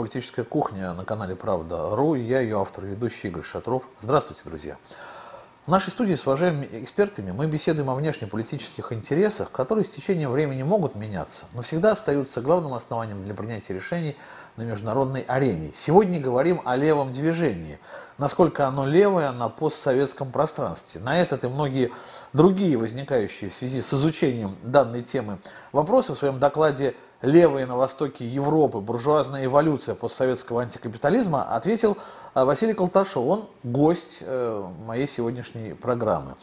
«Политическая кухня» на канале «Правда.ру». Я ее автор, ведущий Игорь Шатров. Здравствуйте, друзья. В нашей студии с уважаемыми экспертами мы беседуем о внешнеполитических интересах, которые с течением времени могут меняться, но всегда остаются главным основанием для принятия решений на международной арене. Сегодня говорим о левом движении, насколько оно левое на постсоветском пространстве. На этот и многие другие возникающие в связи с изучением данной темы вопросы в своем докладе левые на востоке Европы, буржуазная эволюция постсоветского антикапитализма, ответил э, Василий Колташов. Он гость э, моей сегодняшней программы.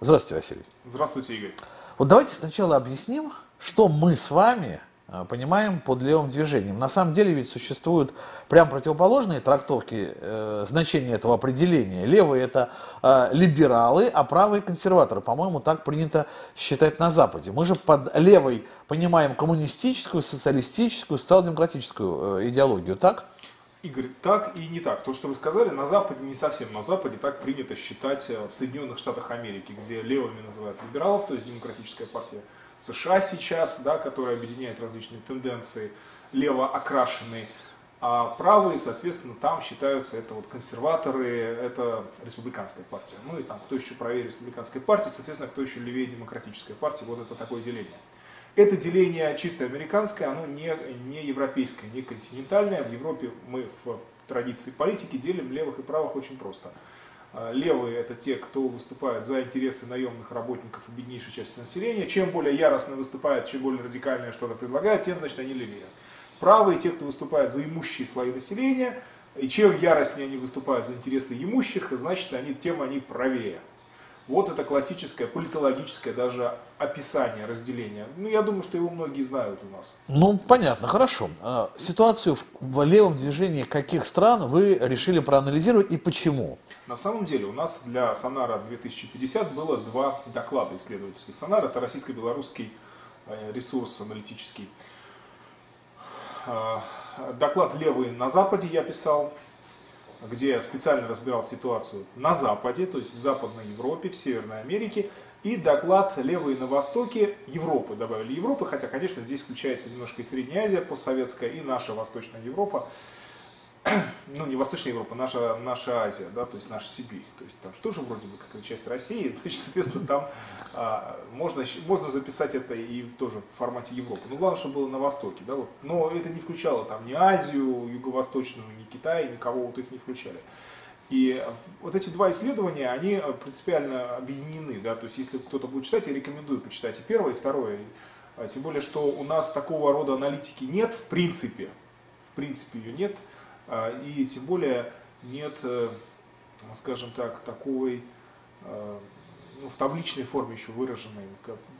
Здравствуйте, Василий. Здравствуйте, Игорь. Вот давайте сначала объясним, что мы с вами понимаем под левым движением. На самом деле ведь существуют прям противоположные трактовки э, значения этого определения. Левые это э, либералы, а правые консерваторы. По-моему, так принято считать на Западе. Мы же под левой понимаем коммунистическую, социалистическую, социал-демократическую э, идеологию, так? Игорь, так и не так. То, что вы сказали, на Западе, не совсем на Западе, так принято считать э, в Соединенных Штатах Америки, где левыми называют либералов, то есть демократическая партия США сейчас, да, которая объединяет различные тенденции, лево окрашенные, а правые, соответственно, там считаются это вот консерваторы, это республиканская партия. Ну и там, кто еще правее республиканской партии, соответственно, кто еще левее демократической партии, вот это такое деление. Это деление чисто американское, оно не, не европейское, не континентальное. В Европе мы в традиции политики делим левых и правых очень просто. А, левые – это те, кто выступает за интересы наемных работников и беднейшей части населения. Чем более яростно выступает, чем более радикальное что-то предлагает, тем, значит, они левее. Правые – те, кто выступает за имущие слои населения. И чем яростнее они выступают за интересы имущих, значит, они, тем они правее. Вот это классическое политологическое даже описание разделения. Ну, я думаю, что его многие знают у нас. Ну, понятно, хорошо. А, ситуацию в левом движении каких стран вы решили проанализировать и почему? На самом деле у нас для Сонара 2050 было два доклада исследовательских. Сонар это российско-белорусский э, ресурс аналитический. А, доклад «Левые на Западе» я писал где я специально разбирал ситуацию на Западе, то есть в Западной Европе, в Северной Америке, и доклад «Левые на Востоке» Европы, добавили Европы, хотя, конечно, здесь включается немножко и Средняя Азия постсоветская, и наша Восточная Европа, ну, не Восточная Европа, наша, наша Азия, да, то есть наша Сибирь. То есть там что же вроде бы какая часть России, значит, соответственно, там а, можно, можно записать это и тоже в формате Европы. Но главное, чтобы было на Востоке, да, вот. Но это не включало там ни Азию, Юго-Восточную, ни Китай, никого вот их не включали. И вот эти два исследования, они принципиально объединены, да, то есть если кто-то будет читать, я рекомендую почитать и первое, и второе. А, тем более, что у нас такого рода аналитики нет в принципе, в принципе ее нет. А, и тем более нет, э, скажем так, такой э, ну, в табличной форме еще выраженной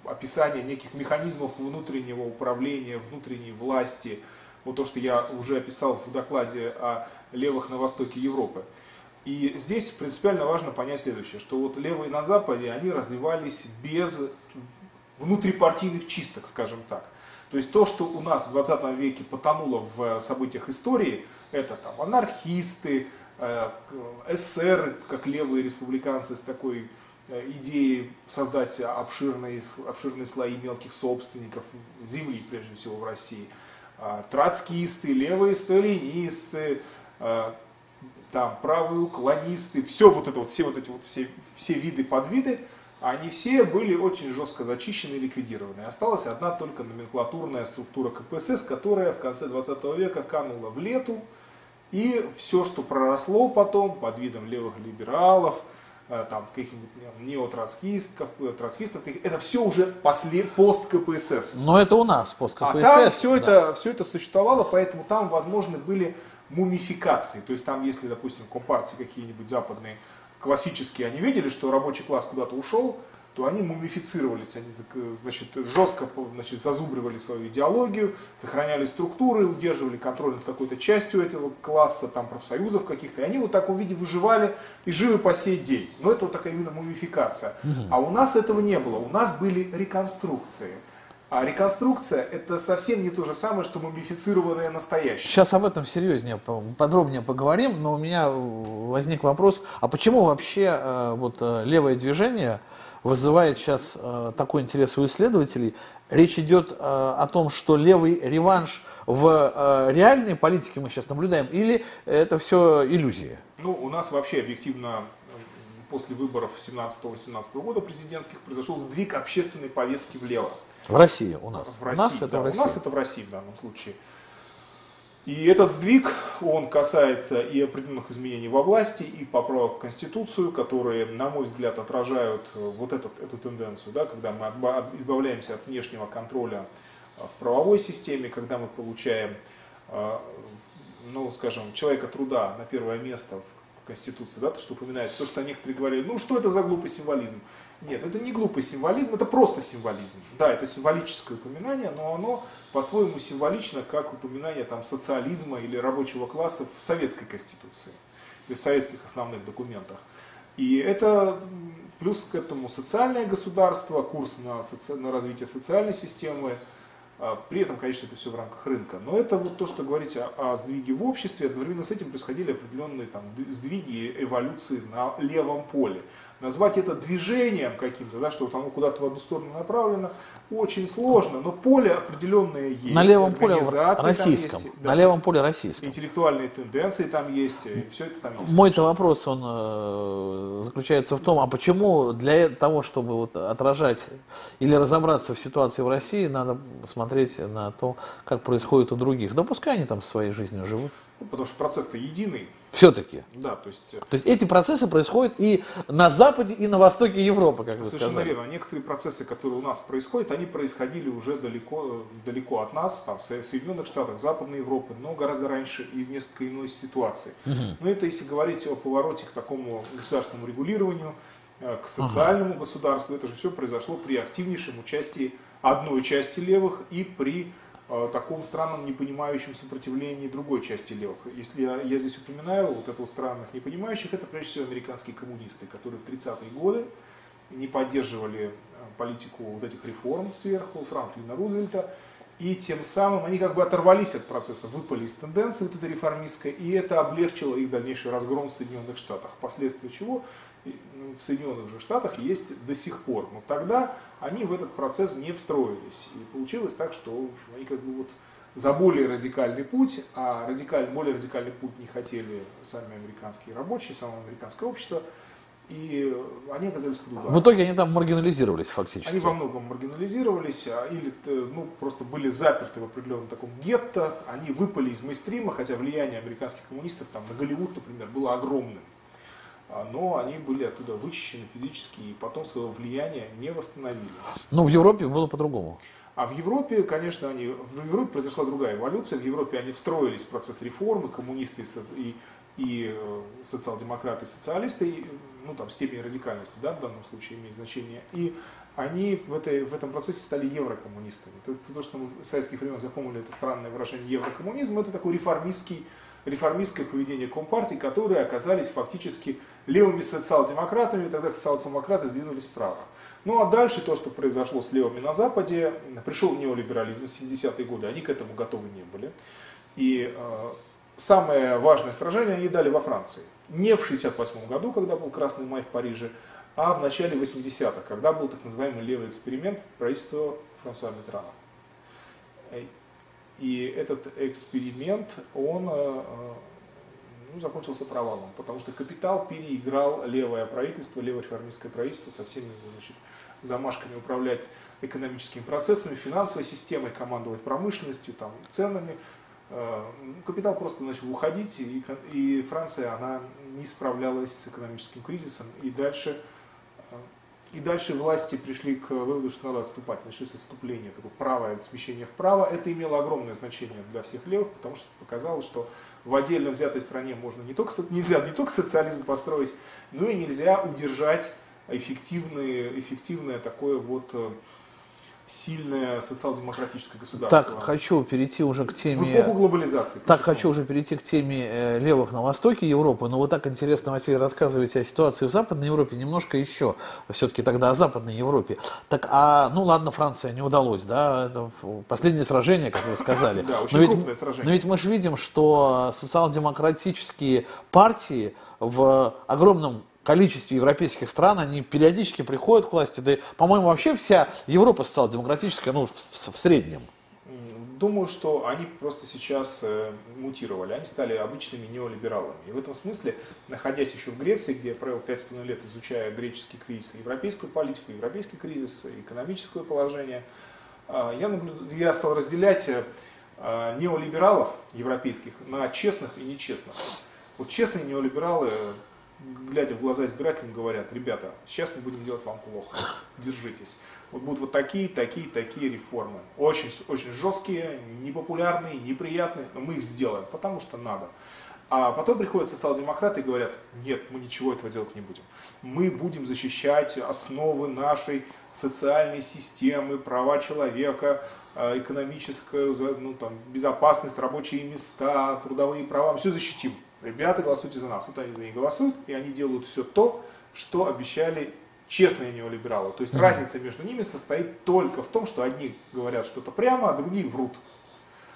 описание неких механизмов внутреннего управления, внутренней власти. Вот то, что я уже описал в докладе о левых на востоке Европы. И здесь принципиально важно понять следующее, что вот левые на Западе, они развивались без внутрипартийных чисток, скажем так. То есть то, что у нас в 20 веке потонуло в событиях истории, это там анархисты, э, эсеры, как левые республиканцы с такой э, идеей создать обширные, обширные слои мелких собственников земли, прежде всего в России, а, троцкисты, левые сталинисты, э, там, правые уклонисты, все вот это вот, все вот эти вот все, все виды подвиды, они все были очень жестко зачищены и ликвидированы. Осталась одна только номенклатурная структура КПСС, которая в конце 20 века канула в лету, и все, что проросло потом под видом левых либералов, э, там каких-нибудь неотроцкистов, э, троцкистов, это все уже после, пост КПСС. Но это у нас пост КПСС. А там все, да. это, все это существовало, поэтому там возможны были мумификации. То есть там, если, допустим, компартии какие-нибудь западные классические, они видели, что рабочий класс куда-то ушел, то они мумифицировались, они значит, жестко значит, зазубривали свою идеологию, сохраняли структуры, удерживали контроль над какой-то частью этого класса, там, профсоюзов каких-то, и они вот в таком виде выживали и живы по сей день. Но это вот такая именно мумификация. А у нас этого не было, у нас были реконструкции. А реконструкция это совсем не то же самое, что мумифицированное настоящее. Сейчас об этом серьезнее, подробнее поговорим, но у меня возник вопрос, а почему вообще э, вот э, левое движение вызывает сейчас э, такой интерес у исследователей. Речь идет о том, что левый реванш в реальной политике мы сейчас наблюдаем, или это все иллюзия? Ну, у нас вообще объективно после выборов 17-18 года президентских произошел сдвиг общественной повестки влево. В России у нас. В России, у нас да, это в России. У нас это в России в данном случае. И этот сдвиг, он касается и определенных изменений во власти, и поправок в Конституцию, которые, на мой взгляд, отражают э, вот этот, эту тенденцию, да, когда мы избавляемся от внешнего контроля э, в правовой системе, когда мы получаем, э, ну, скажем, человека труда на первое место в Конституции, да, то, что упоминается, то, что некоторые говорили, ну, что это за глупый символизм? Нет, это не глупый символизм, это просто символизм. Да, это символическое упоминание, но оно по-своему символично, как упоминание там, социализма или рабочего класса в советской конституции, в советских основных документах. И это плюс к этому социальное государство, курс на, соци... на развитие социальной системы, а, при этом, конечно, это все в рамках рынка. Но это вот то, что говорите о, о сдвиге в обществе, одновременно с этим происходили определенные там, сдвиги, эволюции на левом поле назвать это движением каким-то, да, что оно куда-то в одну сторону направлено, очень сложно, но поле определенное есть. На левом поле российском. Есть, да, на левом поле российском. Интеллектуальные тенденции там есть, и все это там есть. Мой-то вопрос, он э, заключается в том, а почему для того, чтобы вот отражать или разобраться в ситуации в России, надо смотреть на то, как происходит у других. Да пускай они там своей жизнью живут. Ну, потому что процесс-то единый. Все-таки. Да, то есть... Э, то есть эти процессы происходят и на западе, и на востоке Европы, как вы Совершенно сказали. верно. Некоторые процессы, которые у нас происходят, они происходили уже далеко, далеко от нас, там, в Соединенных Штатах, Западной Европы, но гораздо раньше и в несколько иной ситуации. Угу. Но это если говорить о повороте к такому государственному регулированию, э, к социальному ага. государству, это же все произошло при активнейшем участии одной части левых и при Э, таком странном непонимающем сопротивлении другой части левых. Если я, я здесь упоминаю вот этого странных непонимающих, это прежде всего американские коммунисты, которые в 30-е годы не поддерживали э, политику вот этих реформ сверху Франклина Рузвельта, и тем самым они как бы оторвались от процесса, выпали из тенденции вот этой реформистской, и это облегчило их дальнейший разгром в Соединенных Штатах, впоследствии чего в Соединенных же Штатах есть до сих пор. Но тогда они в этот процесс не встроились. И получилось так, что общем, они как бы вот за более радикальный путь, а радикаль, более радикальный путь не хотели сами американские рабочие, само американское общество, и они оказались под ударом. В итоге они там маргинализировались фактически. Они во многом маргинализировались, а, или ну, просто были заперты в определенном таком гетто, они выпали из мейстрима, хотя влияние американских коммунистов там, на Голливуд, например, было огромным. А, но они были оттуда вычищены физически и потом своего влияния не восстановили. Но в Европе было по-другому. А в Европе, конечно, они, в Европе произошла другая эволюция. В Европе они встроились в процесс реформы, коммунисты и, и э, социал-демократы, и социалисты, и, ну там степень радикальности, да, в данном случае имеет значение. И они в, этой, в этом процессе стали еврокоммунистами. Это, то, что мы в советских времен запомнили, это странное выражение еврокоммунизм, это такой реформистский реформистское поведение Компартии, которые оказались фактически левыми социал-демократами, тогда социал-демократы сдвинулись вправо. Ну а дальше то, что произошло с левыми на Западе, пришел неолиберализм в 70-е годы, они к этому готовы не были. И э, самое важное сражение они дали во Франции. Не в 68 году, когда был Красный май в Париже, а в начале 80-х, когда был так называемый левый эксперимент правительства Франсуа Митрана. И этот эксперимент, он э, э, ну, закончился провалом, потому что капитал переиграл левое правительство, левое реформистское правительство со всеми значит, замашками управлять экономическими процессами, финансовой системой, командовать промышленностью, там, ценами. Э, капитал просто начал уходить, и, и Франция она не справлялась с экономическим кризисом, и дальше и дальше власти пришли к выводу, что надо отступать. Началось отступление, такое правое смещение вправо. Это имело огромное значение для всех левых, потому что показалось, что в отдельно взятой стране можно не только, нельзя не только социализм построить, но и нельзя удержать эффективное, эффективное такое вот э, сильное социал-демократическое государство. Так, хочу перейти уже к теме... В эпоху глобализации. Так, хочу уже перейти к теме э, левых на востоке Европы, но вы так интересно, Василий, рассказываете о ситуации в Западной Европе, немножко еще, все-таки тогда о Западной Европе. Так, а, ну ладно, Франция не удалось, да, это последнее сражение, как вы сказали. Да, очень но крупное сражение. Но ведь мы же видим, что социал-демократические партии в огромном количестве европейских стран, они периодически приходят к власти, да, по-моему, вообще вся Европа социал-демократическая, ну, в, в среднем. Думаю, что они просто сейчас э, мутировали, они стали обычными неолибералами. И в этом смысле, находясь еще в Греции, где я провел 5,5 лет, изучая греческий кризис, европейскую политику, европейский кризис, экономическое положение, э, я, наблюд... я стал разделять э, неолибералов европейских на честных и нечестных. Вот честные неолибералы, глядя в глаза избирателям, говорят, ребята, сейчас мы будем делать вам плохо, держитесь. Вот будут вот такие, такие, такие реформы. Очень, очень жесткие, непопулярные, неприятные, но мы их сделаем, потому что надо. А потом приходят социал-демократы и говорят, нет, мы ничего этого делать не будем. Мы будем защищать основы нашей социальной системы, права человека, э, экономическую ну, там, безопасность, рабочие места, трудовые права, мы все защитим. Ребята, голосуйте за нас. Вот они за них голосуют, и они делают все то, что обещали честные неолибералы. То есть mm-hmm. разница между ними состоит только в том, что одни говорят что-то прямо, а другие врут.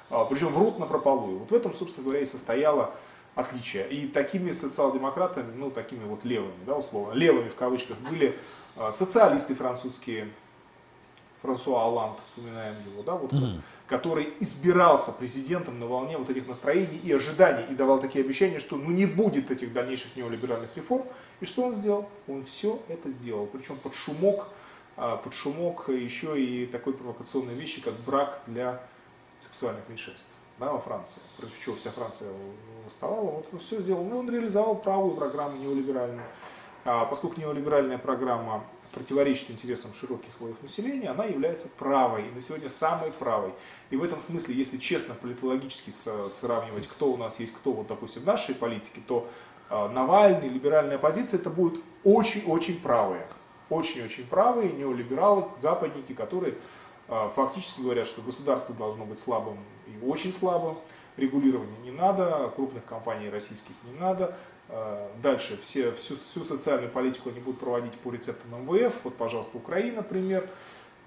А, причем врут на прополую. Вот в этом, собственно говоря, и состояло отличие. И такими социал-демократами, ну, такими вот левыми, да, условно, левыми в кавычках, были а, социалисты французские, Франсуа Оланд, вспоминаем его, да, вот, mm-hmm. Который избирался президентом на волне вот этих настроений и ожиданий, и давал такие обещания, что ну не будет этих дальнейших неолиберальных реформ. И что он сделал? Он все это сделал, причем под шумок, а, под шумок еще и такой провокационной вещи, как брак для сексуальных меньшинств да, во Франции, против чего вся Франция восставала. Вот он все сделал. Ну, он реализовал правую программу неолиберальную. А, поскольку неолиберальная программа противоречит интересам широких слоев населения, она является правой, и на сегодня самой правой. И в этом смысле, если честно политологически сравнивать, кто у нас есть кто, вот, допустим, в нашей политике, то э, Навальный, либеральная оппозиция, это будут очень-очень правые. Очень-очень правые неолибералы, западники, которые э, фактически говорят, что государство должно быть слабым и очень слабым, регулирования не надо, крупных компаний российских не надо, дальше все, всю, всю социальную политику они будут проводить по рецептам МВФ. Вот, пожалуйста, Украина, пример.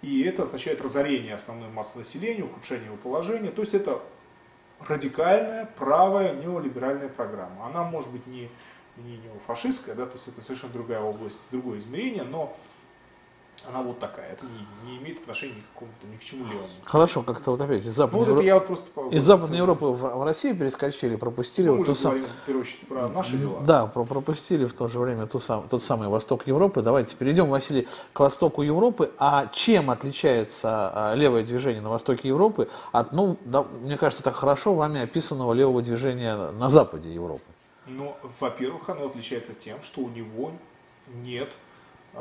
И это означает разорение основной массы населения, ухудшение его положения. То есть это радикальная, правая, неолиберальная программа. Она может быть не, не неофашистская, да, то есть это совершенно другая область, другое измерение, но она вот такая. Это не, не имеет отношения к какому-то ни к чему левому. Хорошо, как-то вот опять из Западной, ну, вот Евро... просто из Западной Европы в, в Россию перескочили, пропустили ну, вот ту сам... в первую очередь, про наши дела. Да, про пропустили в то же время ту сам... тот самый Восток Европы. Давайте перейдем, Василий, к Востоку Европы. А чем отличается а, левое движение на Востоке Европы от, ну, да, мне кажется, так хорошо вами описанного левого движения на Западе Европы? Ну, во-первых, оно отличается тем, что у него нет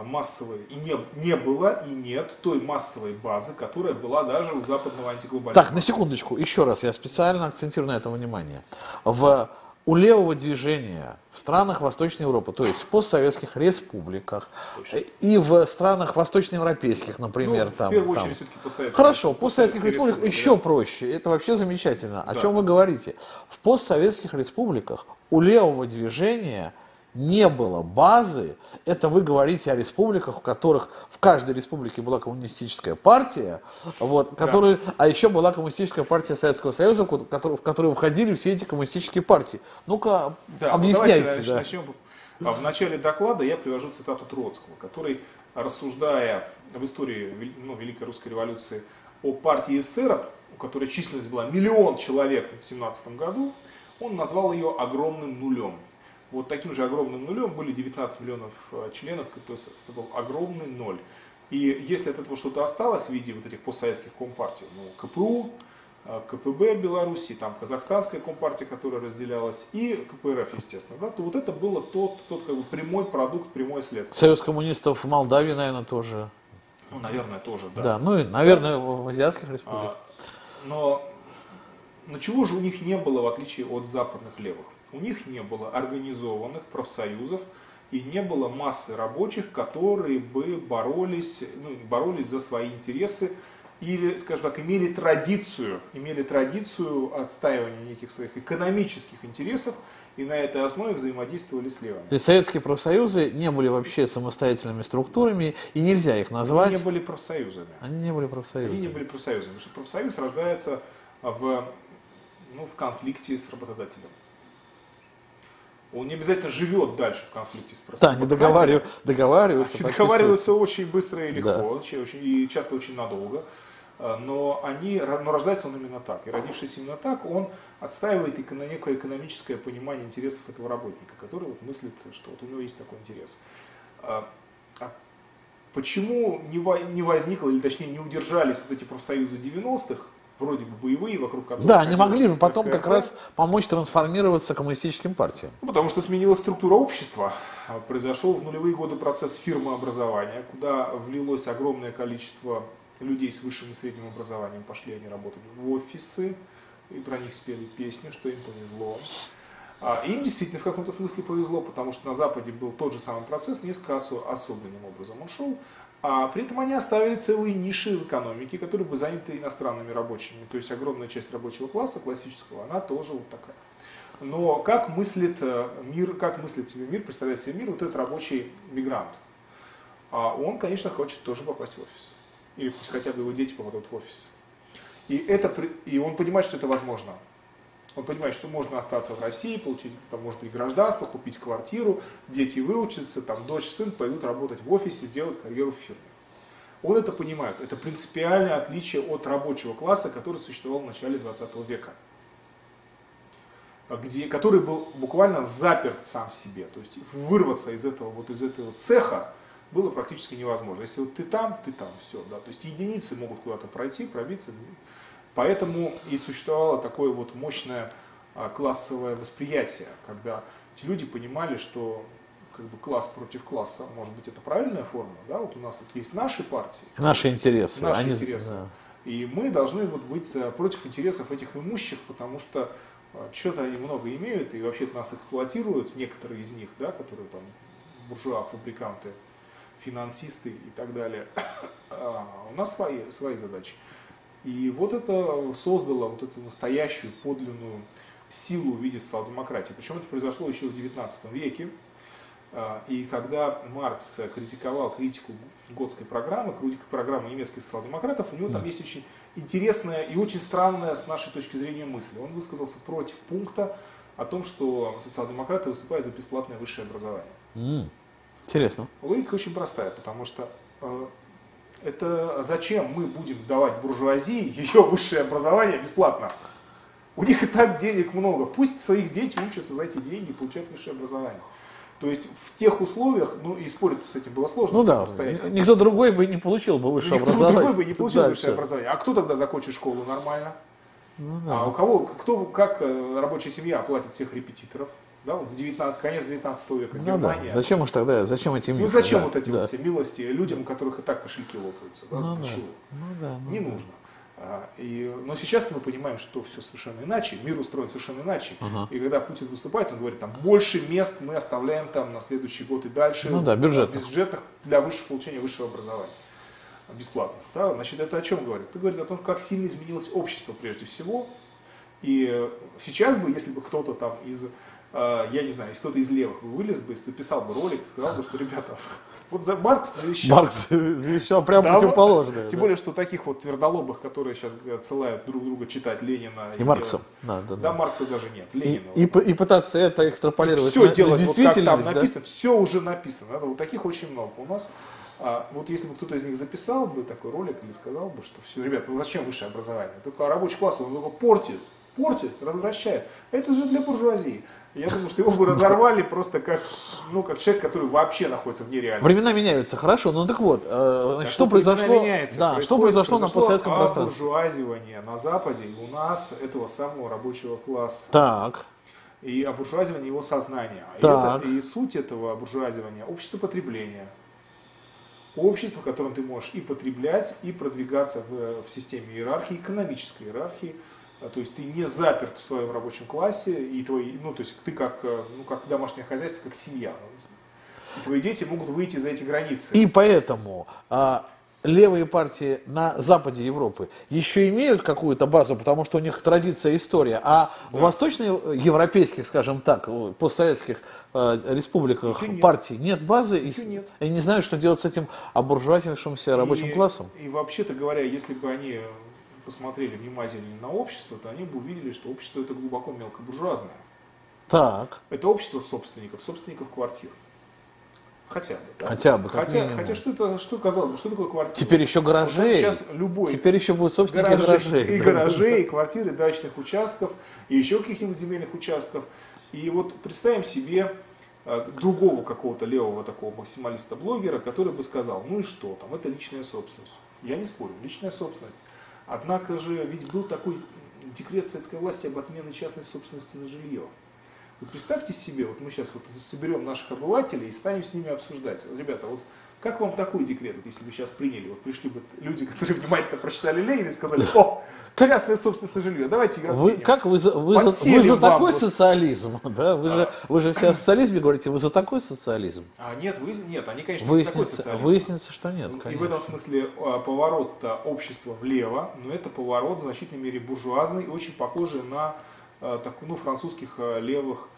массовой, и не, не было, и нет той массовой базы, которая была даже у западного антиглобализма. Так, на секундочку, еще раз, я специально акцентирую на этом внимание. В, у левого движения в странах Восточной Европы, то есть в постсоветских республиках Точно. и в странах восточноевропейских, например, ну, там. В первую там. очередь все-таки постсоветских. Хорошо, постсоветских республиках еще да. проще, это вообще замечательно. О да. чем вы говорите? В постсоветских республиках у левого движения не было базы, это вы говорите о республиках, в которых в каждой республике была коммунистическая партия, вот, которые, да. а еще была коммунистическая партия Советского Союза, в которую, в которую входили все эти коммунистические партии. Ну-ка, да, объясняйте. Ну, да. начнем. А в начале доклада я привожу цитату Троцкого, который, рассуждая в истории ну, Великой Русской революции о партии эсеров, у которой численность была миллион человек в 17 году, он назвал ее огромным нулем. Вот таким же огромным нулем были 19 миллионов э, членов КПСС. Это был огромный ноль. И если от этого что-то осталось в виде вот этих постсоветских компартий, ну, КПУ, э, КПБ Беларуси, там казахстанская компартия, которая разделялась, и КПРФ, естественно, да, то вот это было тот, тот как бы прямой продукт, прямое следствие. Союз коммунистов в Молдавии, наверное, тоже. Ну, наверное, тоже, да. Да, ну и, наверное, в азиатских республиках. А, но, но чего же у них не было, в отличие от западных левых? У них не было организованных профсоюзов и не было массы рабочих, которые бы боролись, ну, боролись за свои интересы или, скажем так, имели традицию, имели традицию отстаивания неких своих экономических интересов и на этой основе взаимодействовали с левыми. То есть советские профсоюзы не были вообще самостоятельными структурами, и нельзя их назвать... Они не были профсоюзами. Они не были профсоюзами. Они не были профсоюзами, потому что профсоюз рождается в, ну, в конфликте с работодателем. Он не обязательно живет дальше в конфликте с Да, они договариваются. Договариваются, они договариваются очень быстро и легко, да. очень, и часто очень надолго. А, но, они, но рождается он именно так. И родившись именно так, он отстаивает некое экономическое понимание интересов этого работника, который вот мыслит, что вот у него есть такой интерес. А, а почему не возникло, или точнее не удержались вот эти профсоюзы 90-х, вроде бы боевые, вокруг которых... Да, они могли же потом как раз помочь трансформироваться коммунистическим партиям. Ну, потому что сменилась структура общества. Произошел в нулевые годы процесс фирмообразования, куда влилось огромное количество людей с высшим и средним образованием. Пошли они работать в офисы, и про них спели песни, что им повезло. А им действительно в каком-то смысле повезло, потому что на Западе был тот же самый процесс, несколько особенным образом он шел. А при этом они оставили целые ниши в экономике, которые бы заняты иностранными рабочими. То есть огромная часть рабочего класса классического, она тоже вот такая. Но как мыслит э, мир, как мыслит себе мир, представляет себе мир вот этот рабочий мигрант? А он, конечно, хочет тоже попасть в офис. Или пусть хотя бы его дети попадут в офис. И, это, и он понимает, что это возможно. Он понимает, что можно остаться в России, получить, там, может быть, гражданство, купить квартиру, дети выучатся, там, дочь, сын пойдут работать в офисе, сделать карьеру в фирме. Он это понимает. Это принципиальное отличие от рабочего класса, который существовал в начале 20 века. Где, который был буквально заперт сам в себе. То есть вырваться из этого, вот из этого цеха было практически невозможно. Если вот ты там, ты там, все. Да? То есть единицы могут куда-то пройти, пробиться. Поэтому и существовало такое вот мощное а, классовое восприятие, когда эти люди понимали, что как бы класс против класса, может быть, это правильная форма, да, вот у нас вот есть наши партии. Наши интересы. Наши они, интересы. Да. И мы должны вот быть против интересов этих имущих, потому что а, что-то они много имеют, и вообще-то нас эксплуатируют, некоторые из них, да, которые там буржуа, фабриканты, финансисты и так далее. А у нас свои, свои задачи. И вот это создало вот эту настоящую подлинную силу в виде социал-демократии. Причем это произошло еще в XIX веке. А, и когда Маркс критиковал критику Готской программы, программы немецких социал-демократов, у него там есть очень интересная и очень странная с нашей точки зрения мысль. Он высказался против пункта о том, что социал-демократы выступают за бесплатное высшее образование. Интересно. Логика очень простая, потому что э, это зачем мы будем давать буржуазии ее высшее образование бесплатно? У них и так денег много. Пусть своих дети учатся за эти деньги и получают высшее образование. То есть в тех условиях, ну и спорить с этим было сложно. Ну да, никто другой бы не получил бы высшее никто образование. Никто другой бы не получил да, высшее все. образование. А кто тогда закончит школу нормально? Ну, да. А у кого, кто, как э, рабочая семья оплатит всех репетиторов? Да, в 19, конец 19 века, ну, Германия. Да. Зачем уж тогда, зачем эти милости? Ну зачем да, вот эти да. вот все милости людям, у которых и так кошельки лопаются, да, ну, да. Ну, да, ну, Не да. нужно. А, и, но сейчас мы понимаем, что все совершенно иначе, мир устроен совершенно иначе. Uh-huh. И когда Путин выступает, он говорит, там больше мест мы оставляем там на следующий год и дальше. Ну да, бюджетных. бюджетных для высшего получения высшего образования. Бесплатно. Да? Значит, это о чем говорит? Это говорит о том, как сильно изменилось общество прежде всего. И сейчас бы, если бы кто-то там из я не знаю, если кто-то из левых вылез бы, записал бы ролик, сказал бы, что, ребята, вот за Маркс завещал. Маркс завещал прямо да, противоположное. Тем да. более, что таких вот твердолобых, которые сейчас отсылают друг друга читать Ленина. И, и Маркса. Да, да, да. да, Маркса даже нет, Ленина. И, и, и пытаться это экстраполировать все на, делать, вот как там написано, да? все уже написано. Да, вот таких очень много у нас. А вот если бы кто-то из них записал бы такой ролик или сказал бы, что все, ребята, ну зачем высшее образование? Только рабочий класс, он его портит, портит, развращает. Это же для буржуазии. Я думаю, что его бы разорвали просто как, ну, как человек, который вообще находится вне реальности. Времена меняются, хорошо. Ну так вот, э, значит, что произошло, меняется, да, что произошло, на постсоветском пространстве? буржуазивание на Западе у нас этого самого рабочего класса. Так. И обуржуазивание его сознания. Так. И, это, и суть этого обуржуазивания – общество потребления. Общество, в котором ты можешь и потреблять, и продвигаться в, в системе иерархии, экономической иерархии – то есть ты не заперт в своем рабочем классе, и твои, ну, то есть ты как, э, ну, как домашнее хозяйство, как семья. И твои дети могут выйти за эти границы. И поэтому а, левые партии на западе Европы еще имеют какую-то базу, потому что у них традиция, история, а да. в восточноевропейских, скажем так, постсоветских э, республиках еще партий нет, нет базы, и, нет. и не знают, что делать с этим обуржуазившимся рабочим и, классом. И вообще-то говоря, если бы они посмотрели внимательнее на общество, то они бы увидели, что общество это глубоко мелкобуржуазное. Так. Это общество собственников, собственников квартир. Хотя бы. Да? Хотя бы, Хотя, минимум. хотя что это, что казалось бы, что такое квартира? Теперь еще гаражей. сейчас любой Теперь еще будут собственники гаражей, гаражей. и гаражей, и квартир, и дачных участков, и еще каких-нибудь земельных участков. И вот представим себе э, другого какого-то левого такого максималиста-блогера, который бы сказал, ну и что там, это личная собственность. Я не спорю, личная собственность. Однако же ведь был такой декрет советской власти об отмене частной собственности на жилье. Вот представьте себе, вот мы сейчас вот соберем наших обывателей и станем с ними обсуждать. Ребята, вот как вам такой декрет, вот если бы сейчас приняли, вот пришли бы люди, которые внимательно прочитали Ленина и сказали, о, частная собственность на жилье, давайте играть. Вы, как вы за, вы за, вы за такой вот. социализм, да? Вы же, вы же все о социализме говорите, вы за такой социализм? А нет, вы, нет, они, конечно, не за такой Выяснится, социализм. выяснится, что нет, И в конечно. этом смысле а, поворот общества влево, но это поворот в значительной мере буржуазный, очень похожий на а, так, ну, французских а, левых, а,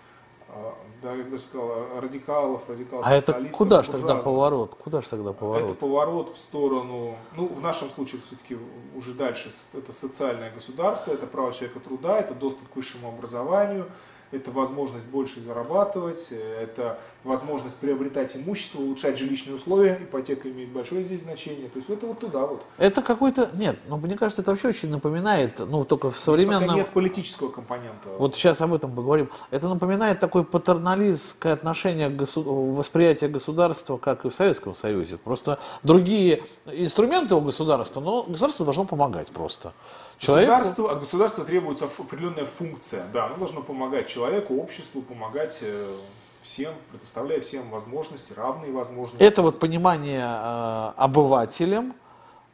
да, я бы сказал, радикалов, радикалов А это куда же тогда поворот? Куда же тогда Это поворот? поворот в сторону, ну, в нашем случае все-таки уже дальше, это социальное государство, это право человека труда, это доступ к высшему образованию, это возможность больше зарабатывать, это возможность приобретать имущество, улучшать жилищные условия, ипотека имеет большое здесь значение, то есть это вот туда вот. Это какой-то, нет, ну мне кажется, это вообще очень напоминает, ну только в Здесь пока современном, нет политического компонента. вот сейчас об этом поговорим, это напоминает такое патерналистское отношение, госу- восприятие государства, как и в Советском Союзе. Просто другие инструменты у государства, но государство должно помогать просто. Человеку, Государству, от государства требуется определенная функция. Да, оно должно помогать человеку, обществу, помогать э, всем, предоставляя всем возможности, равные возможности. это вот понимание э, обывателем,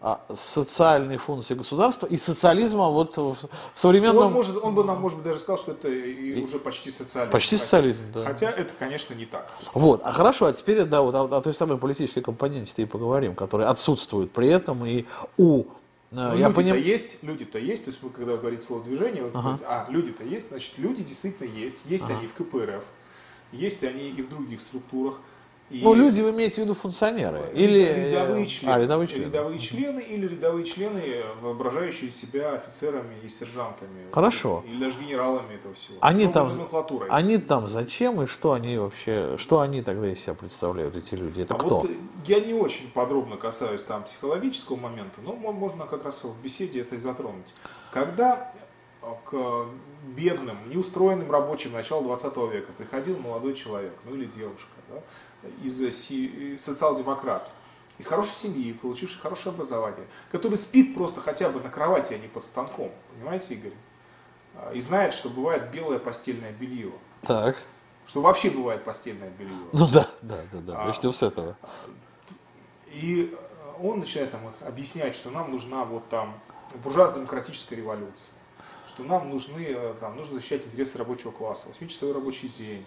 а, социальной функции государства и социализма вот в, современном... Он, может, он бы нам, может быть, даже сказал, что это и уже почти социальный. Почти хотя- социализм, да. Хотя это, конечно, не так. Вот, а хорошо, а теперь да, вот о, о той самой политической компоненте и поговорим, которая отсутствует при этом и у... э, Ну, я люди-то понимаю... есть, люди-то есть, то есть вы когда говорите слово движение, вы говорите, а, люди-то есть, значит, люди действительно есть, есть они в КПРФ, есть они и в других структурах. И Ну, люди вы имеете в виду функционеры? Или... рядовые э, члены. А, рядовые члены. Рядовые члены или рядовые члены, воображающие себя офицерами и сержантами. Хорошо. Или даже генералами этого всего. Они там, они там зачем и что они вообще, что они тогда из себя представляют, эти люди? Это А кто? вот э, я не очень подробно касаюсь там психологического момента, но мо- можно как раз в беседе это и затронуть. Когда э, к бедным, неустроенным рабочим начала 20 века приходил молодой человек, ну или девушка, да, из э, си- социал-демократ, из хорошей семьи, получивший хорошее образование, который спит просто хотя бы на кровати, а не под станком, понимаете, Игорь? А, И знает, что бывает белое постельное белье, Так. что вообще бывает постельное белье. Ну да, да, да, да. А. Начнем с этого. И э, он начинает там объяснять, что нам нужна вот там буржуазно-демократическая революция, что нам нужны, э, там, нужно защищать интересы рабочего класса, 8-часовой рабочий день.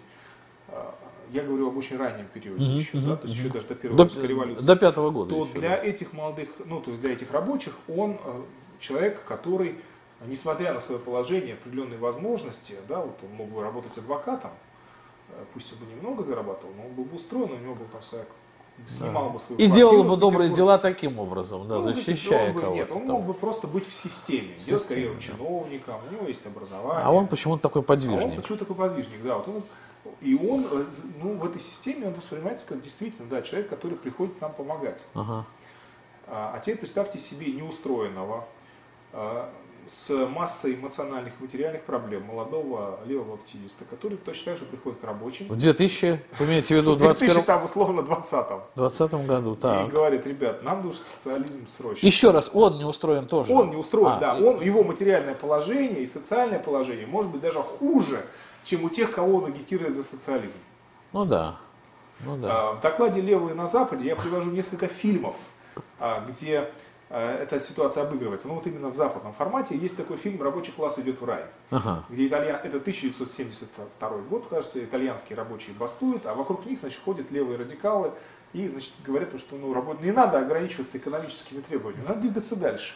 Я говорю об очень раннем периоде Мгм, еще, мгм, да, то есть еще мгм. даже до первой До, революции. до пятого года. то еще, для да. этих молодых, ну то есть для этих рабочих, он э, человек, который, несмотря на свое положение, определенные возможности, да, вот он мог бы работать адвокатом, э, пусть он бы немного зарабатывал, но он был бы устроен, у него был там своя, снимал бы свою И делал в бы добрые дела таким образом, да, Ну, защищая он бы- кого-то. Нет, он там. мог бы просто быть в системе, делать системе, карьеру да. чиновником, у него есть образование. А он почему-то такой А он подвижник. почему такой подвижник, да. Вот он, и он, э, ну, в этой системе он воспринимается как действительно, да, человек, который приходит нам помогать. Ага. А а теперь представьте себе неустроенного, а, с массой эмоциональных и материальных проблем молодого левого активиста, который точно так же приходит к рабочим. В 2000, вы имеете в виду, В 2000 21 там условно 20 20 году, И так. говорит, ребят, нам нужен социализм срочно. Еще раз, он не устроен тоже. Он не устроен, А, да. Он, его материальное положение и социальное положение может быть даже хуже, чем у тех, кого он агитирует за социализм. Ну да. Ну да. А, В докладе «Левые на Западе» я привожу несколько фильмов, а, где а, эта ситуация обыгрывается. Ну вот именно в западном формате есть такой фильм «Рабочий класс идет в рай», Ага. где итальян... это 1972 год, кажется, итальянские рабочие бастуют, а вокруг них значит, ходят левые радикалы и значит, говорят, что ну, работ... не надо ограничиваться экономическими требованиями, надо двигаться дальше.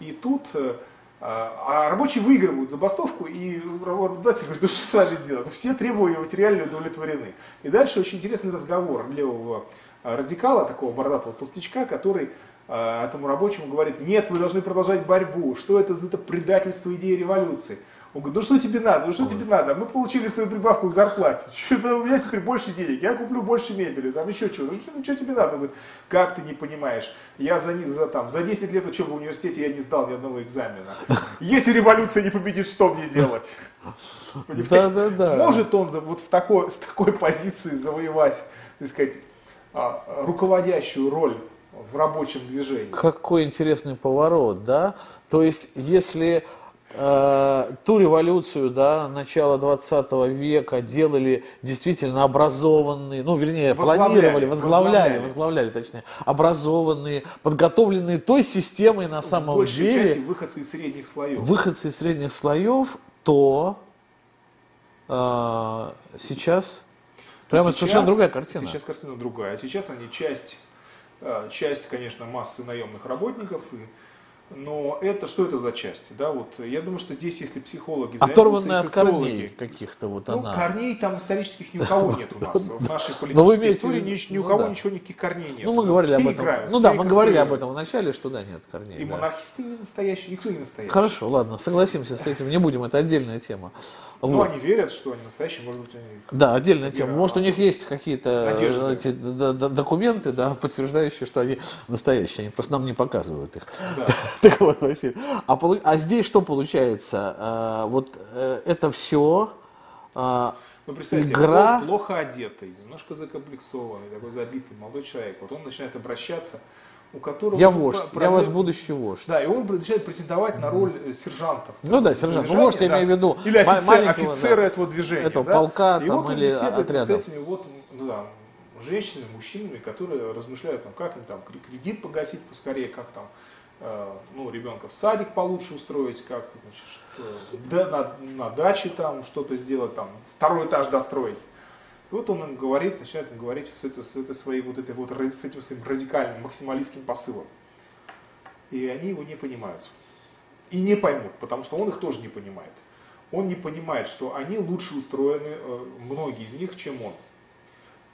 И тут э, а а рабочие выигрывают забастовку, и работодатель говорит, да что с вами сделать? Все требования материально удовлетворены. И дальше очень интересный разговор левого а, радикала, такого бородатого толстячка, который а, этому рабочему говорит, нет, вы должны продолжать борьбу, что это за это предательство идеи революции. Он говорит, ну что тебе надо, ну что тебе надо? Мы получили свою прибавку к зарплате. Что-то у меня теперь больше денег, я куплю больше мебели, там еще что-то. Ну что, ну, что тебе надо? Он говорит, как ты не понимаешь? Я за, за, там, за 10 лет учебы в университете я не сдал ни одного экзамена. Если революция не победит, что мне делать? Да, да, да. Может он вот в такой, с такой позиции завоевать, так сказать, а, руководящую роль в рабочем движении. Какой интересный поворот, да? То есть, если э, ту революцию, да, начала 20 века делали действительно образованные, ну, вернее, Возглавляли, планировали, возглавляли, возглавляли. возглавляли, точнее, образованные, подготовленные той системой на самом деле, части выходцы из средних слоев. выходцы из средних слоев, то э, сейчас прямо Сейчас- совершенно другая картина. Сейчас картина другая. Сейчас они часть, э, часть, конечно, массы наемных работников, и- но это что это за части? Да, вот, я думаю, что здесь, если психологи и от корней каких-то вот Ну, она. корней там исторических ни у кого нет у нас. В нашей политической истории ни, у ну кого ничего, никаких корней нет. Ну, мы говорили все об этом. ну да, мы говорили об этом в начале, что да, нет корней. И монархисты не настоящие, никто не настоящий. Хорошо, ладно, согласимся с этим, не будем, это отдельная тема. Ну, Вот. они верят, что они настоящие, может быть, они... Да, отдельная тема. Может, у них есть какие-то эти д- д- документы, да, подтверждающие, что они настоящие, они просто нам не показывают их. Да. Так вот, Василий. А, а здесь что получается? Э, Вот э, это все Ну, представьте, Игра- пло- плохо одетый, немножко закомплексованный, такой забитый молодой человек. Вот он начинает обращаться, у которого... я вождь, про- я проблем- вас будущий вождь. Да, и он начинает претендовать на роль э, сержантов. Ну да, сержант. Ну, вождь, я да. имею в виду Или офицер- офицера да, этого движения. этого да. полка и там вот или отряда. с этими вот, ну, да, женщинами, мужчинами, которые размышляют, там, как им там кре- кредит погасить поскорее, как там э, ну, ребенка в садик получше устроить, как значит, что, да, на, на даче там что-то сделать, там, второй этаж достроить. И вот он им говорит, начинает им говорить с, этой, с этой своей вот этой вот с этим своим радикальным максималистским посылом. И они его не понимают. И не поймут, потому что он их тоже не понимает. Он не понимает, что они лучше устроены, э, многие из них, чем он.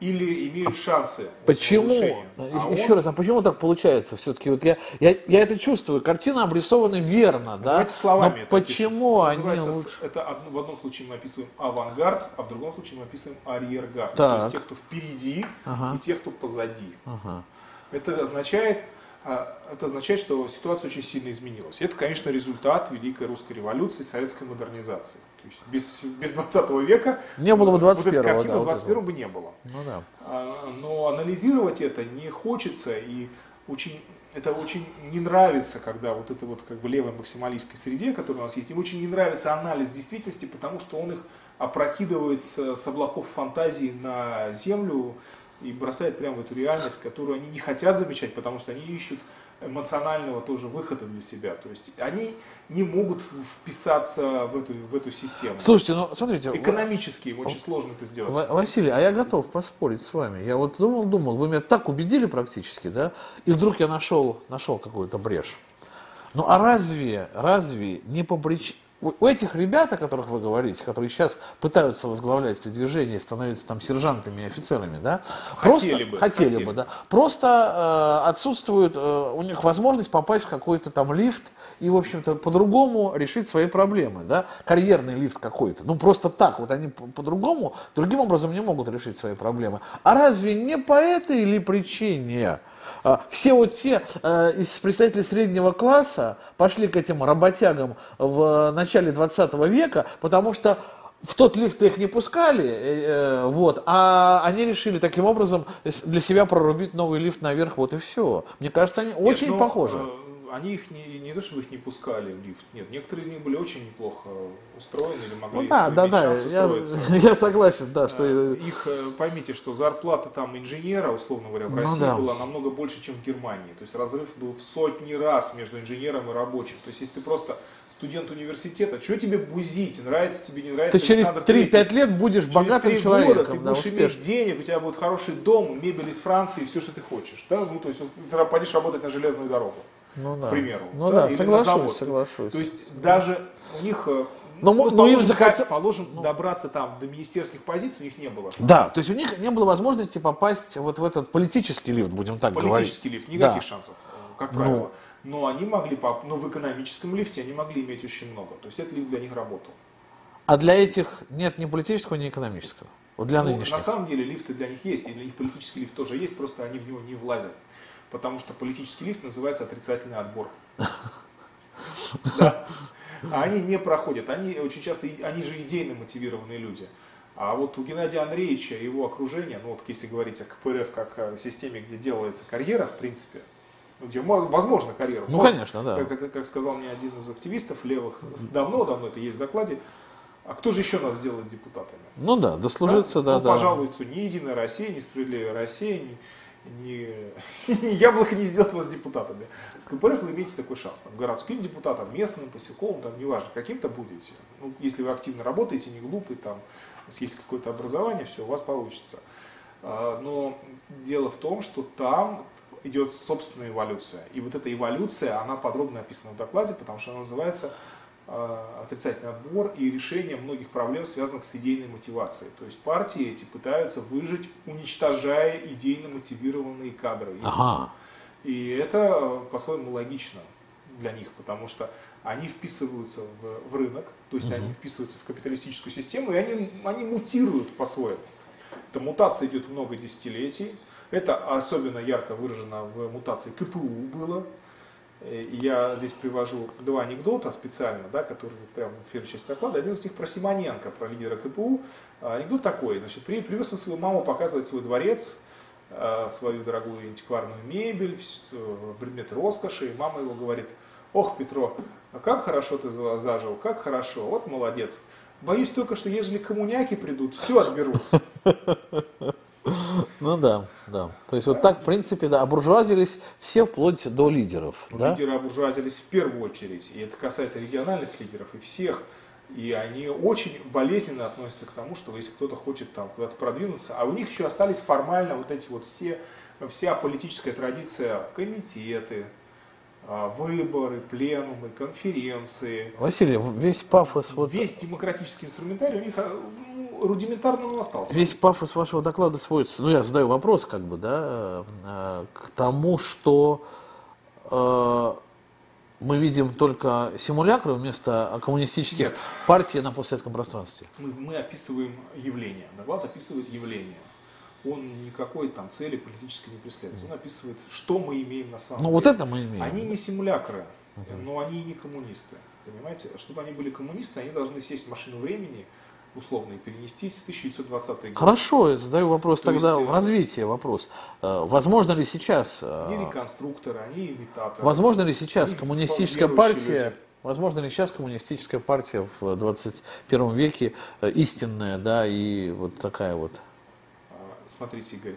Или имеют шансы. Почему? повышение. А Еще он- раз, а почему так получается? Все-таки вот я, я, я это чувствую. Картина обрисована верно, да? Давайте словами Но почему они лучше? Это одно- в одном случае мы описываем авангард, а в другом случае мы описываем арьергард. Так. То есть те, кто впереди, Ага. и те, кто позади. Ага. Это означает, а, это означает, что ситуация очень сильно изменилась. Это, конечно, результат Великой Русской революции, советской модернизации. То есть без, без 20 века Не было бы вот этой 21-го, картины да, в вот 21 бы не было. Ну да. А, Но анализировать это не хочется и очень это очень не нравится, когда вот это вот как бы левой максималистской среде, которая у нас есть, им очень не нравится анализ действительности, потому что он их опрокидывает с, с облаков фантазии на землю и бросает прямо в эту реальность, которую они не хотят замечать, потому что они ищут эмоционального тоже выхода для себя. То есть они не могут вписаться в эту, в эту систему. Слушайте, ну смотрите, Экономически им очень сложно это сделать. Ва- Василий, а я готов поспорить с вами. Я вот думал, думал, вы меня так убедили практически, да? И вдруг я нашел, нашел какую-то брешь. Ну а разве, разве не по прич- У этих ребят, о которых вы говорите, которые сейчас пытаются возглавлять это движение, становиться там сержантами и офицерами, да? Хотели бы, Хотели, хотели. бы, да. Просто э, отсутствует э, у них возможность попасть в какой-то там лифт и, в общем-то, по-другому решить свои проблемы, да? Карьерный лифт какой-то. Ну, просто так, вот они по- по-другому, другим образом не могут решить свои проблемы. А разве не по этой ли причине все вот те э, из представителей среднего класса пошли к этим работягам в начале 20 века, потому что в тот лифт их не пускали, э, э, вот, а они решили таким образом для себя прорубить новый лифт наверх, вот и все. Мне кажется, они очень Нет, но, похожи. Они их не, не то, чтобы их не пускали в лифт. Нет, некоторые из них были очень неплохо устроены или могли Ну да, да, иметь да, я, я согласен, да, что... Э, Их, э, поймите, что зарплата там инженера, условно говоря, в Ну России да. была намного больше, чем в Германии. То есть разрыв был в сотни раз между инженером и рабочим. То есть если ты просто студент университета, что тебе бузить, нравится тебе, не нравится Ты через Александр Третий? 3-5 лет будешь Через богатым человеком, года ты да, будешь иметь успешным. денег, у тебя будет хороший дом, мебель из Франции, все, что ты хочешь. Да? Ну, то есть ты пойдешь работать на железную дорогу, Ну да, к примеру. ну да, на соглашусь, соглашусь. То есть даже у них, э, Но мо- но им положим, захотел- положим, добраться там до министерских позиций у них не было. Да, то есть у них не было возможности попасть вот в этот политический лифт, будем так говорить. Политический лифт, никаких Да. шансов, э, как Ну. правило. Но они могли, поп- но в экономическом лифте они могли иметь очень много. То есть этот лифт для них работал. А для этих нет ни политического, ни экономического. Вот для Ну, нынешних. на самом деле лифты для них есть, и для них политический лифт тоже есть, просто они в него не влазят. Потому что политический лифт называется отрицательный отбор. Да. А они не проходят. Они очень часто, они же идейно мотивированные люди. А вот у Геннадия Андреевича и его окружения, ну вот если говорить о КПРФ как о системе, где делается карьера, в принципе, ну, где мо- возможно карьера. Ну, конечно, да. Как, как- как сказал мне один из активистов левых, давно-давно это есть в докладе, а кто же еще нас сделает депутатами? Ну да, дослужиться, да, ну, да. пожалуй, что ни Единая Россия, ни Справедливая Россия, ни, ни, ни Яблоко не сделает вас депутатами. В КПРФ вы имеете такой шанс. Там, городским депутатом, местным, поселковым, там, неважно, каким-то будете. Ну, если вы активно работаете, не глупый, там, у вас есть какое-то образование, все, у вас получится. А, Но дело в том, что там идет собственная эволюция. И вот эта эволюция, она подробно описана в докладе, потому что она называется отрицательный отбор и решение многих проблем, связанных с идейной мотивацией. То есть партии эти пытаются выжить, уничтожая идейно мотивированные кадры. Ага. И это по-своему логично для них, потому что они вписываются в, в рынок, то есть они вписываются в капиталистическую систему, и они, они мутируют по-своему. Эта мутация идет много десятилетий. Это особенно ярко выражено в мутации КПУ было. Э, Я здесь привожу два анекдота специально, да, которые вот прямо в первой части доклада. Один из них про Симоненко, про лидера КПУ. А Анекдот такой. Значит, при- привез он свою маму показывать свой дворец, э, свою дорогую антикварную мебель, э, предметы роскоши. И мама его говорит, ох, Петро, а как хорошо ты за- зажил, как хорошо, вот молодец. Боюсь только, что ежели коммуняки придут, все отберут. Ну да, да. То есть вот так, в принципе, да, обуржуазились все вплоть до лидеров. Ну, да? Лидеры обуржуазились в первую очередь, и это касается региональных лидеров и всех. И они очень болезненно относятся к тому, что если кто-то хочет там куда-то продвинуться, а у них еще остались формально вот эти вот все, вся политическая традиция, комитеты, а, выборы, пленумы, конференции. Василий, весь пафос, вот, Весь демократический инструментарий у них ну, рудиментарно он остался. весь пафос вашего доклада сводится, ну я задаю вопрос, как бы, да, э, к тому, что э, мы видим только симулякры вместо коммунистических Нет. партий на постсоветском пространстве. мы, мы описываем явление. Доклад описывает явление. Он никакой там цели политической не преследует. Он описывает, что мы имеем на самом Ну деле. вот это мы имеем. Они не симулякры, но они и не коммунисты. Понимаете? Чтобы они были коммунисты, они должны сесть в машину времени, условно, перенестись в 1920 год. Хорошо, я задаю вопрос То тогда есть, в э, развитии вопрос. Э, Возможно ли сейчас, Они э, реконструкторы, они имитаторы. возможно ли сейчас Они коммунистическая партия, люди. возможно ли сейчас коммунистическая партия в 21 веке истинная, да, и вот такая вот. А, Смотрите, Игорь,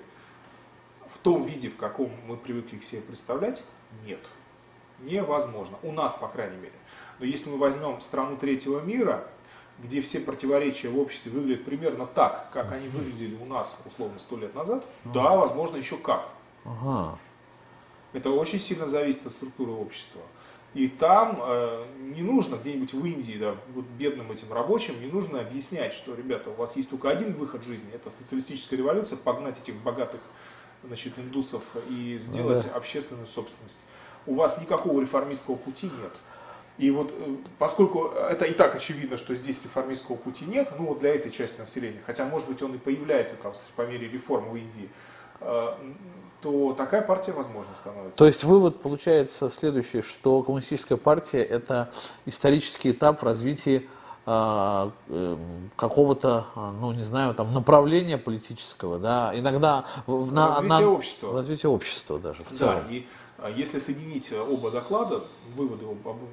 в том виде, в каком мы привыкли к себе представлять, нет. Невозможно. У нас, по крайней мере. Но если мы возьмем страну третьего мира, где все противоречия в обществе выглядят примерно так, как они выглядели у нас, условно, сто лет назад, да, возможно, еще как. Ага. Это очень сильно зависит от структуры общества. И там э, не нужно где-нибудь в Индии, да, вот бедным этим рабочим, не нужно объяснять, что, ребята, у вас есть только один выход жизни, это социалистическая революция, погнать этих богатых значит, индусов и сделать да. общественную собственность. У вас никакого реформистского пути нет. И вот э, поскольку это и так очевидно, что здесь реформистского пути нет, ну вот для этой части населения, хотя может быть он и появляется там по мере реформ в Индии, э, то такая партия возможно становится. То есть вывод получается следующий, что коммунистическая партия это исторический этап в развитии какого-то, а, ну не знаю, там направления политического, да, иногда в, на, Развитие на- общества. развитие общества даже в целом. Да, и а, если соединить а, оба доклада, выводы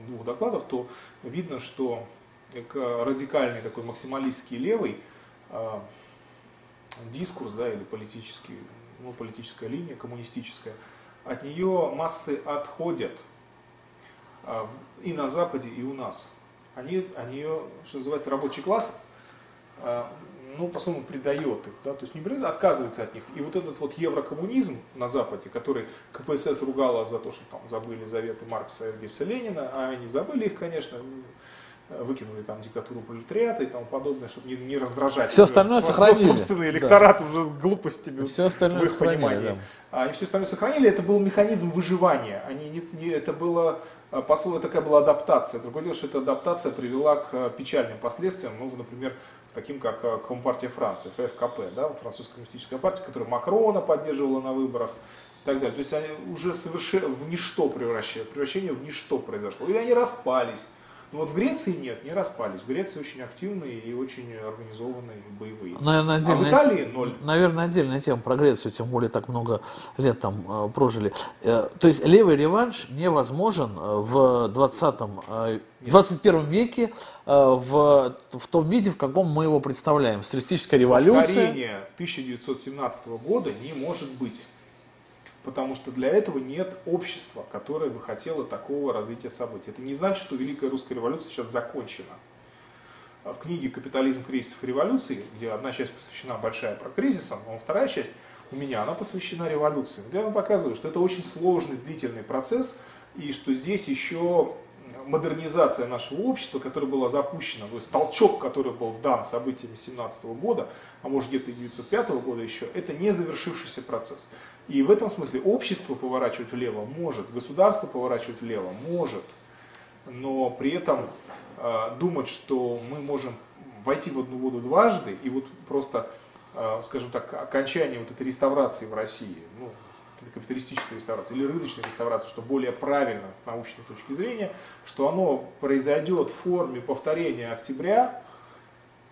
двух докладов, то видно, что радикальный такой максималистский левый а, дискурс, да, или политический, ну, политическая линия, коммунистическая, от нее массы отходят а, и на Западе, и у нас. Они, они что называется, рабочий класс, а, ну, по-своему, предает их, да, то есть не предает, а отказывается от них. И вот этот вот еврокоммунизм на Западе, который КПСС ругала за то, что там забыли заветы Маркса, Энгельса, Ленина, а они забыли их, конечно, выкинули там диктатуру пролетариата и тому подобное, чтобы не, не раздражать. Все остальное Со- сохранили. Собственный электорат уже глупостями. Все остальное сохранили, понимании. да. А Они все остальное сохранили, это был механизм выживания. Они не, не- это было, а, по сути, такая была адаптация. Другое дело, что эта адаптация привела к а, печальным последствиям, ну, например, таким как а, Компартия Франции, ФКП, да, французская коммунистическая партия, которая Макрона поддерживала на выборах и так далее. То есть они уже совершенно в ничто превращение, превращение в ничто произошло. Или они распались. Но вот в Греции нет, не распались. В Греции очень активные и очень организованные боевые. Наверное, А в отдельная, Италии ноль. наверное, отдельная тема про Грецию, тем более так много лет там э, прожили. Э, то есть левый реванш невозможен э, в 20 э, 21 веке э, в, в том виде, в каком мы его представляем. Социалистическая революция. Повторение 1917 года не может быть. Потому что для этого нет общества, которое бы хотело такого развития событий. Это не значит, что Великая Русская революция сейчас закончена. А В книге «Капитализм кризисов революции», где одна часть посвящена большая про кризис, а вторая часть у меня, она посвящена революции. Где вам показываю, что это очень сложный, длительный процесс, и что здесь еще модернизация нашего общества, которая была запущена, то есть толчок, который был дан событиями 17 года, а может где-то и 905 года еще, это не завершившийся процесс. И в этом смысле общество поворачивать влево может, государство поворачивать влево может, но при этом э, думать, что мы можем войти в одну воду дважды, и вот просто, э, скажем так, окончание вот этой реставрации в России, ну, капиталистической реставрации или рыночной реставрации, что более правильно с научной точки зрения, что оно произойдет в форме повторения октября,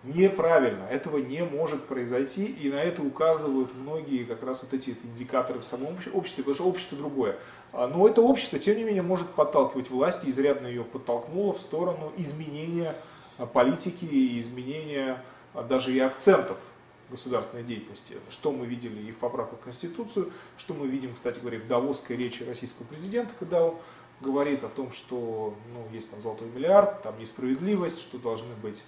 неправильно. Этого не может произойти, и на это указывают многие как раз вот эти индикаторы в самом обще- обществе, потому что общество другое. А, Но это общество, тем не менее, может подталкивать власть, и изрядно ее подтолкнуло в сторону изменения а, политики и изменения а, даже и акцентов государственной деятельности, что мы видели и в поправках в Конституцию, что мы видим, кстати говоря, в давосской речи российского президента, когда он говорит о том, что ну, есть там золотой миллиард, там несправедливость, что должны быть,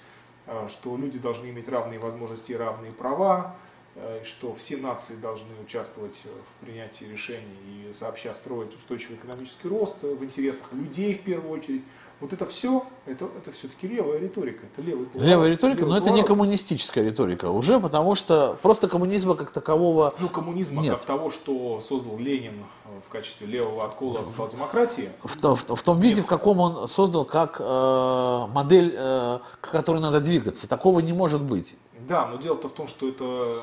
э, что люди должны иметь равные возможности и равные права, э, что все нации должны участвовать э, в принятии решений и сообща строить устойчивый экономический рост в интересах людей в первую очередь. Вот это все, это, это все-таки левая риторика, это левый поворот, Левая риторика, левый но это не поворот. коммунистическая риторика уже, потому что просто коммунизма как такового Ну, коммунизма Нет. как того, что создал Ленин э, в качестве левого откола от социал-демократии, в, в то- в том виде, в каком он создал как э, модель, э, к которой надо двигаться. Такого не может быть. Да, но дело-то в том, что это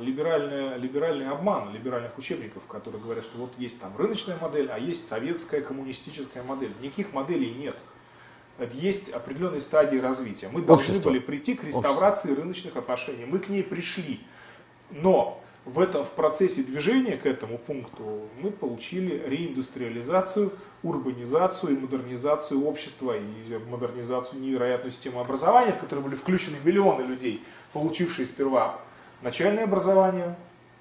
либеральный, либеральный обман либеральных учебников, которые говорят, что вот есть там рыночная модель, а есть советская коммунистическая модель. Никаких моделей нет. Есть определенные стадии развития. Мы должны Общество. были прийти к реставрации рыночных отношений. Мы к ней пришли. Но в, этом, в процессе движения к этому пункту мы получили реиндустриализацию, урбанизацию и модернизацию общества, и модернизацию невероятной системы образования, в которую были включены миллионы людей, получившие сперва начальное образование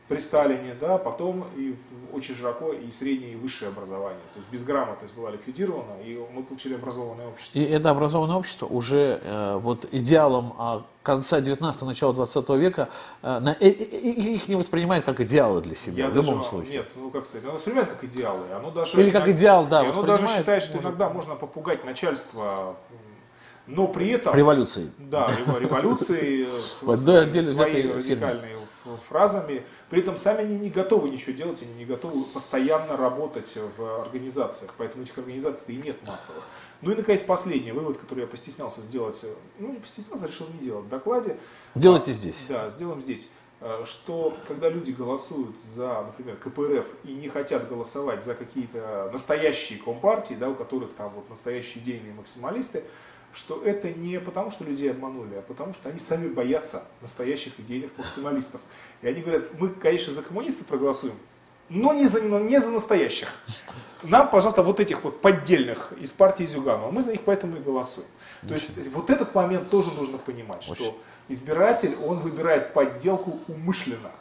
при Сталине, да, потом и очень широко и среднее, и высшее образование. То есть безграмотность была ликвидирована, и мы получили образованное общество. И это образованное общество уже э, вот идеалом а, конца 19-го, начала 20 века, э, на- э, э, э, их не воспринимает как идеалы для себя, Я в любом даже, случае. Нет, ну как сказать, оно воспринимает как идеалы. Оно даже, Или как идеал, да, оно даже считает, что может. иногда можно попугать начальство, но при этом... Революции. Да, рево- революции с Вот, фразами. При этом сами они не готовы ничего делать, они не готовы постоянно работать в организациях. Поэтому этих организаций-то и нет массово. Ну и, наконец, последний вывод, который я постеснялся сделать. Ну, не постеснялся, а решил не делать в докладе. Делайте А, здесь. Да, сделаем здесь. Э, Что когда люди голосуют за, например, КПРФ и не хотят голосовать за какие-то настоящие компартии, да, у которых там вот настоящие идейные максималисты, что это не потому, что людей обманули, а потому, что они сами боятся настоящих идейных максималистов. И они говорят, мы, конечно, за коммунистов проголосуем, но не за, не за настоящих. Нам, пожалуйста, вот этих вот поддельных из партии Зюганова, мы за них поэтому и голосуем. То есть вот этот момент тоже нужно понимать, Очень. что избиратель, он выбирает подделку умышленно.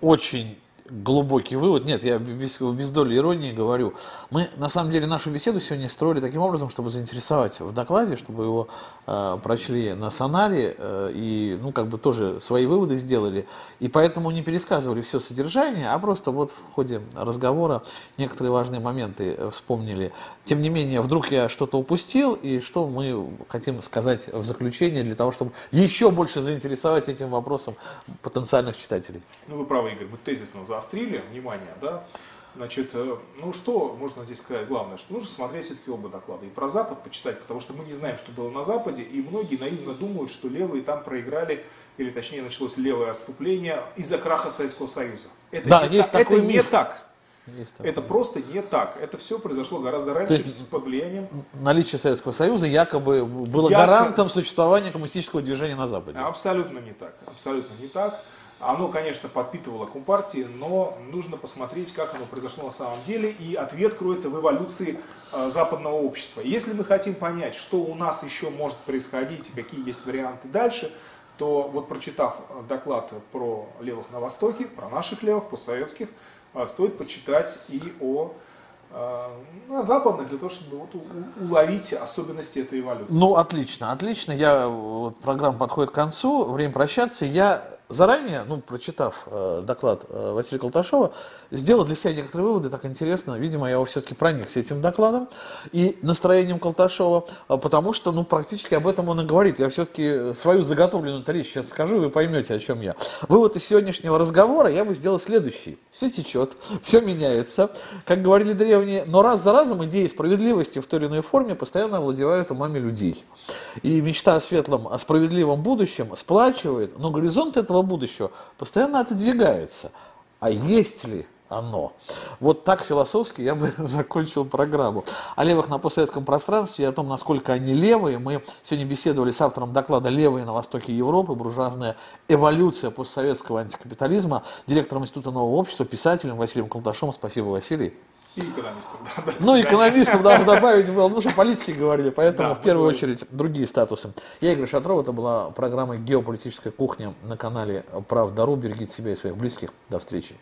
Очень глубокий вывод. Нет, я без, без доли иронии говорю. Мы, на самом деле, нашу беседу сегодня строили таким образом, чтобы заинтересовать в докладе, чтобы его э, прочли на сонаре э, и, ну, как бы тоже свои выводы сделали. И поэтому не пересказывали все содержание, а просто вот в ходе разговора некоторые важные моменты вспомнили. Тем не менее, вдруг я что-то упустил, и что мы хотим сказать в заключение для того, чтобы еще больше заинтересовать этим вопросом потенциальных читателей. Ну, вы правы, Игорь, мы тезисно заострили внимание, да. Значит, э, ну что можно здесь сказать? Главное, что нужно смотреть все-таки оба доклада. И про Запад почитать, потому что мы не знаем, что было на Западе, и многие наивно думают, что левые там проиграли, или точнее началось левое отступление из-за краха Советского Союза. Это да, не есть так. такой Это миф. не так. Есть Это просто не так. Это все произошло гораздо раньше, есть под влиянием. Наличие Советского Союза якобы было Якобы. гарантом существования коммунистического движения на Западе. Абсолютно не так. Абсолютно не так. Оно, конечно, подпитывало Компартии, но нужно посмотреть, как оно произошло на самом деле, и ответ кроется в эволюции э, западного общества. Если мы хотим понять, что у нас еще может происходить и какие есть варианты дальше, то вот прочитав э, доклад про левых на Востоке, про наших левых, постсоветских, э, стоит почитать и о на западных, для того, чтобы вот уловить особенности этой эволюции. Ну, отлично, отлично. Я, вот, программа подходит к концу, время прощаться. Я заранее, ну, прочитав э, доклад э, Василия Колташова, сделал для себя некоторые выводы, так интересно. Видимо, я все-таки проникся этим докладом и настроением Колташова, э, потому что, ну, практически об этом он и говорит. Я все-таки свою заготовленную речь сейчас скажу, и вы поймете, о чем я. Вывод из сегодняшнего разговора я бы сделал следующий. Все течет, все меняется. Как говорили древние, но раз за разом идеи справедливости в той или иной форме постоянно овладевают умами людей. И мечта о светлом, о справедливом будущем сплачивает, но горизонт этого будущего постоянно отодвигается. А есть ли оно? Вот так философски я бы закончил программу. О левых на постсоветском пространстве и о том, насколько они левые, мы сегодня беседовали с автором доклада «Левые на востоке Европы. Буржуазная эволюция постсоветского антикапитализма», директором Института нового общества, писателем Василием Колташом. Спасибо, Василий. И экономистов. да, до Ну, экономистов даже добавить было, ну, что политики говорили, поэтому Да, в первую мы очередь другие статусы. Я Игорь Шатров, это была программа «Геополитическая кухня» на канале «Правда.ру». Берегите себя и своих близких. До встречи.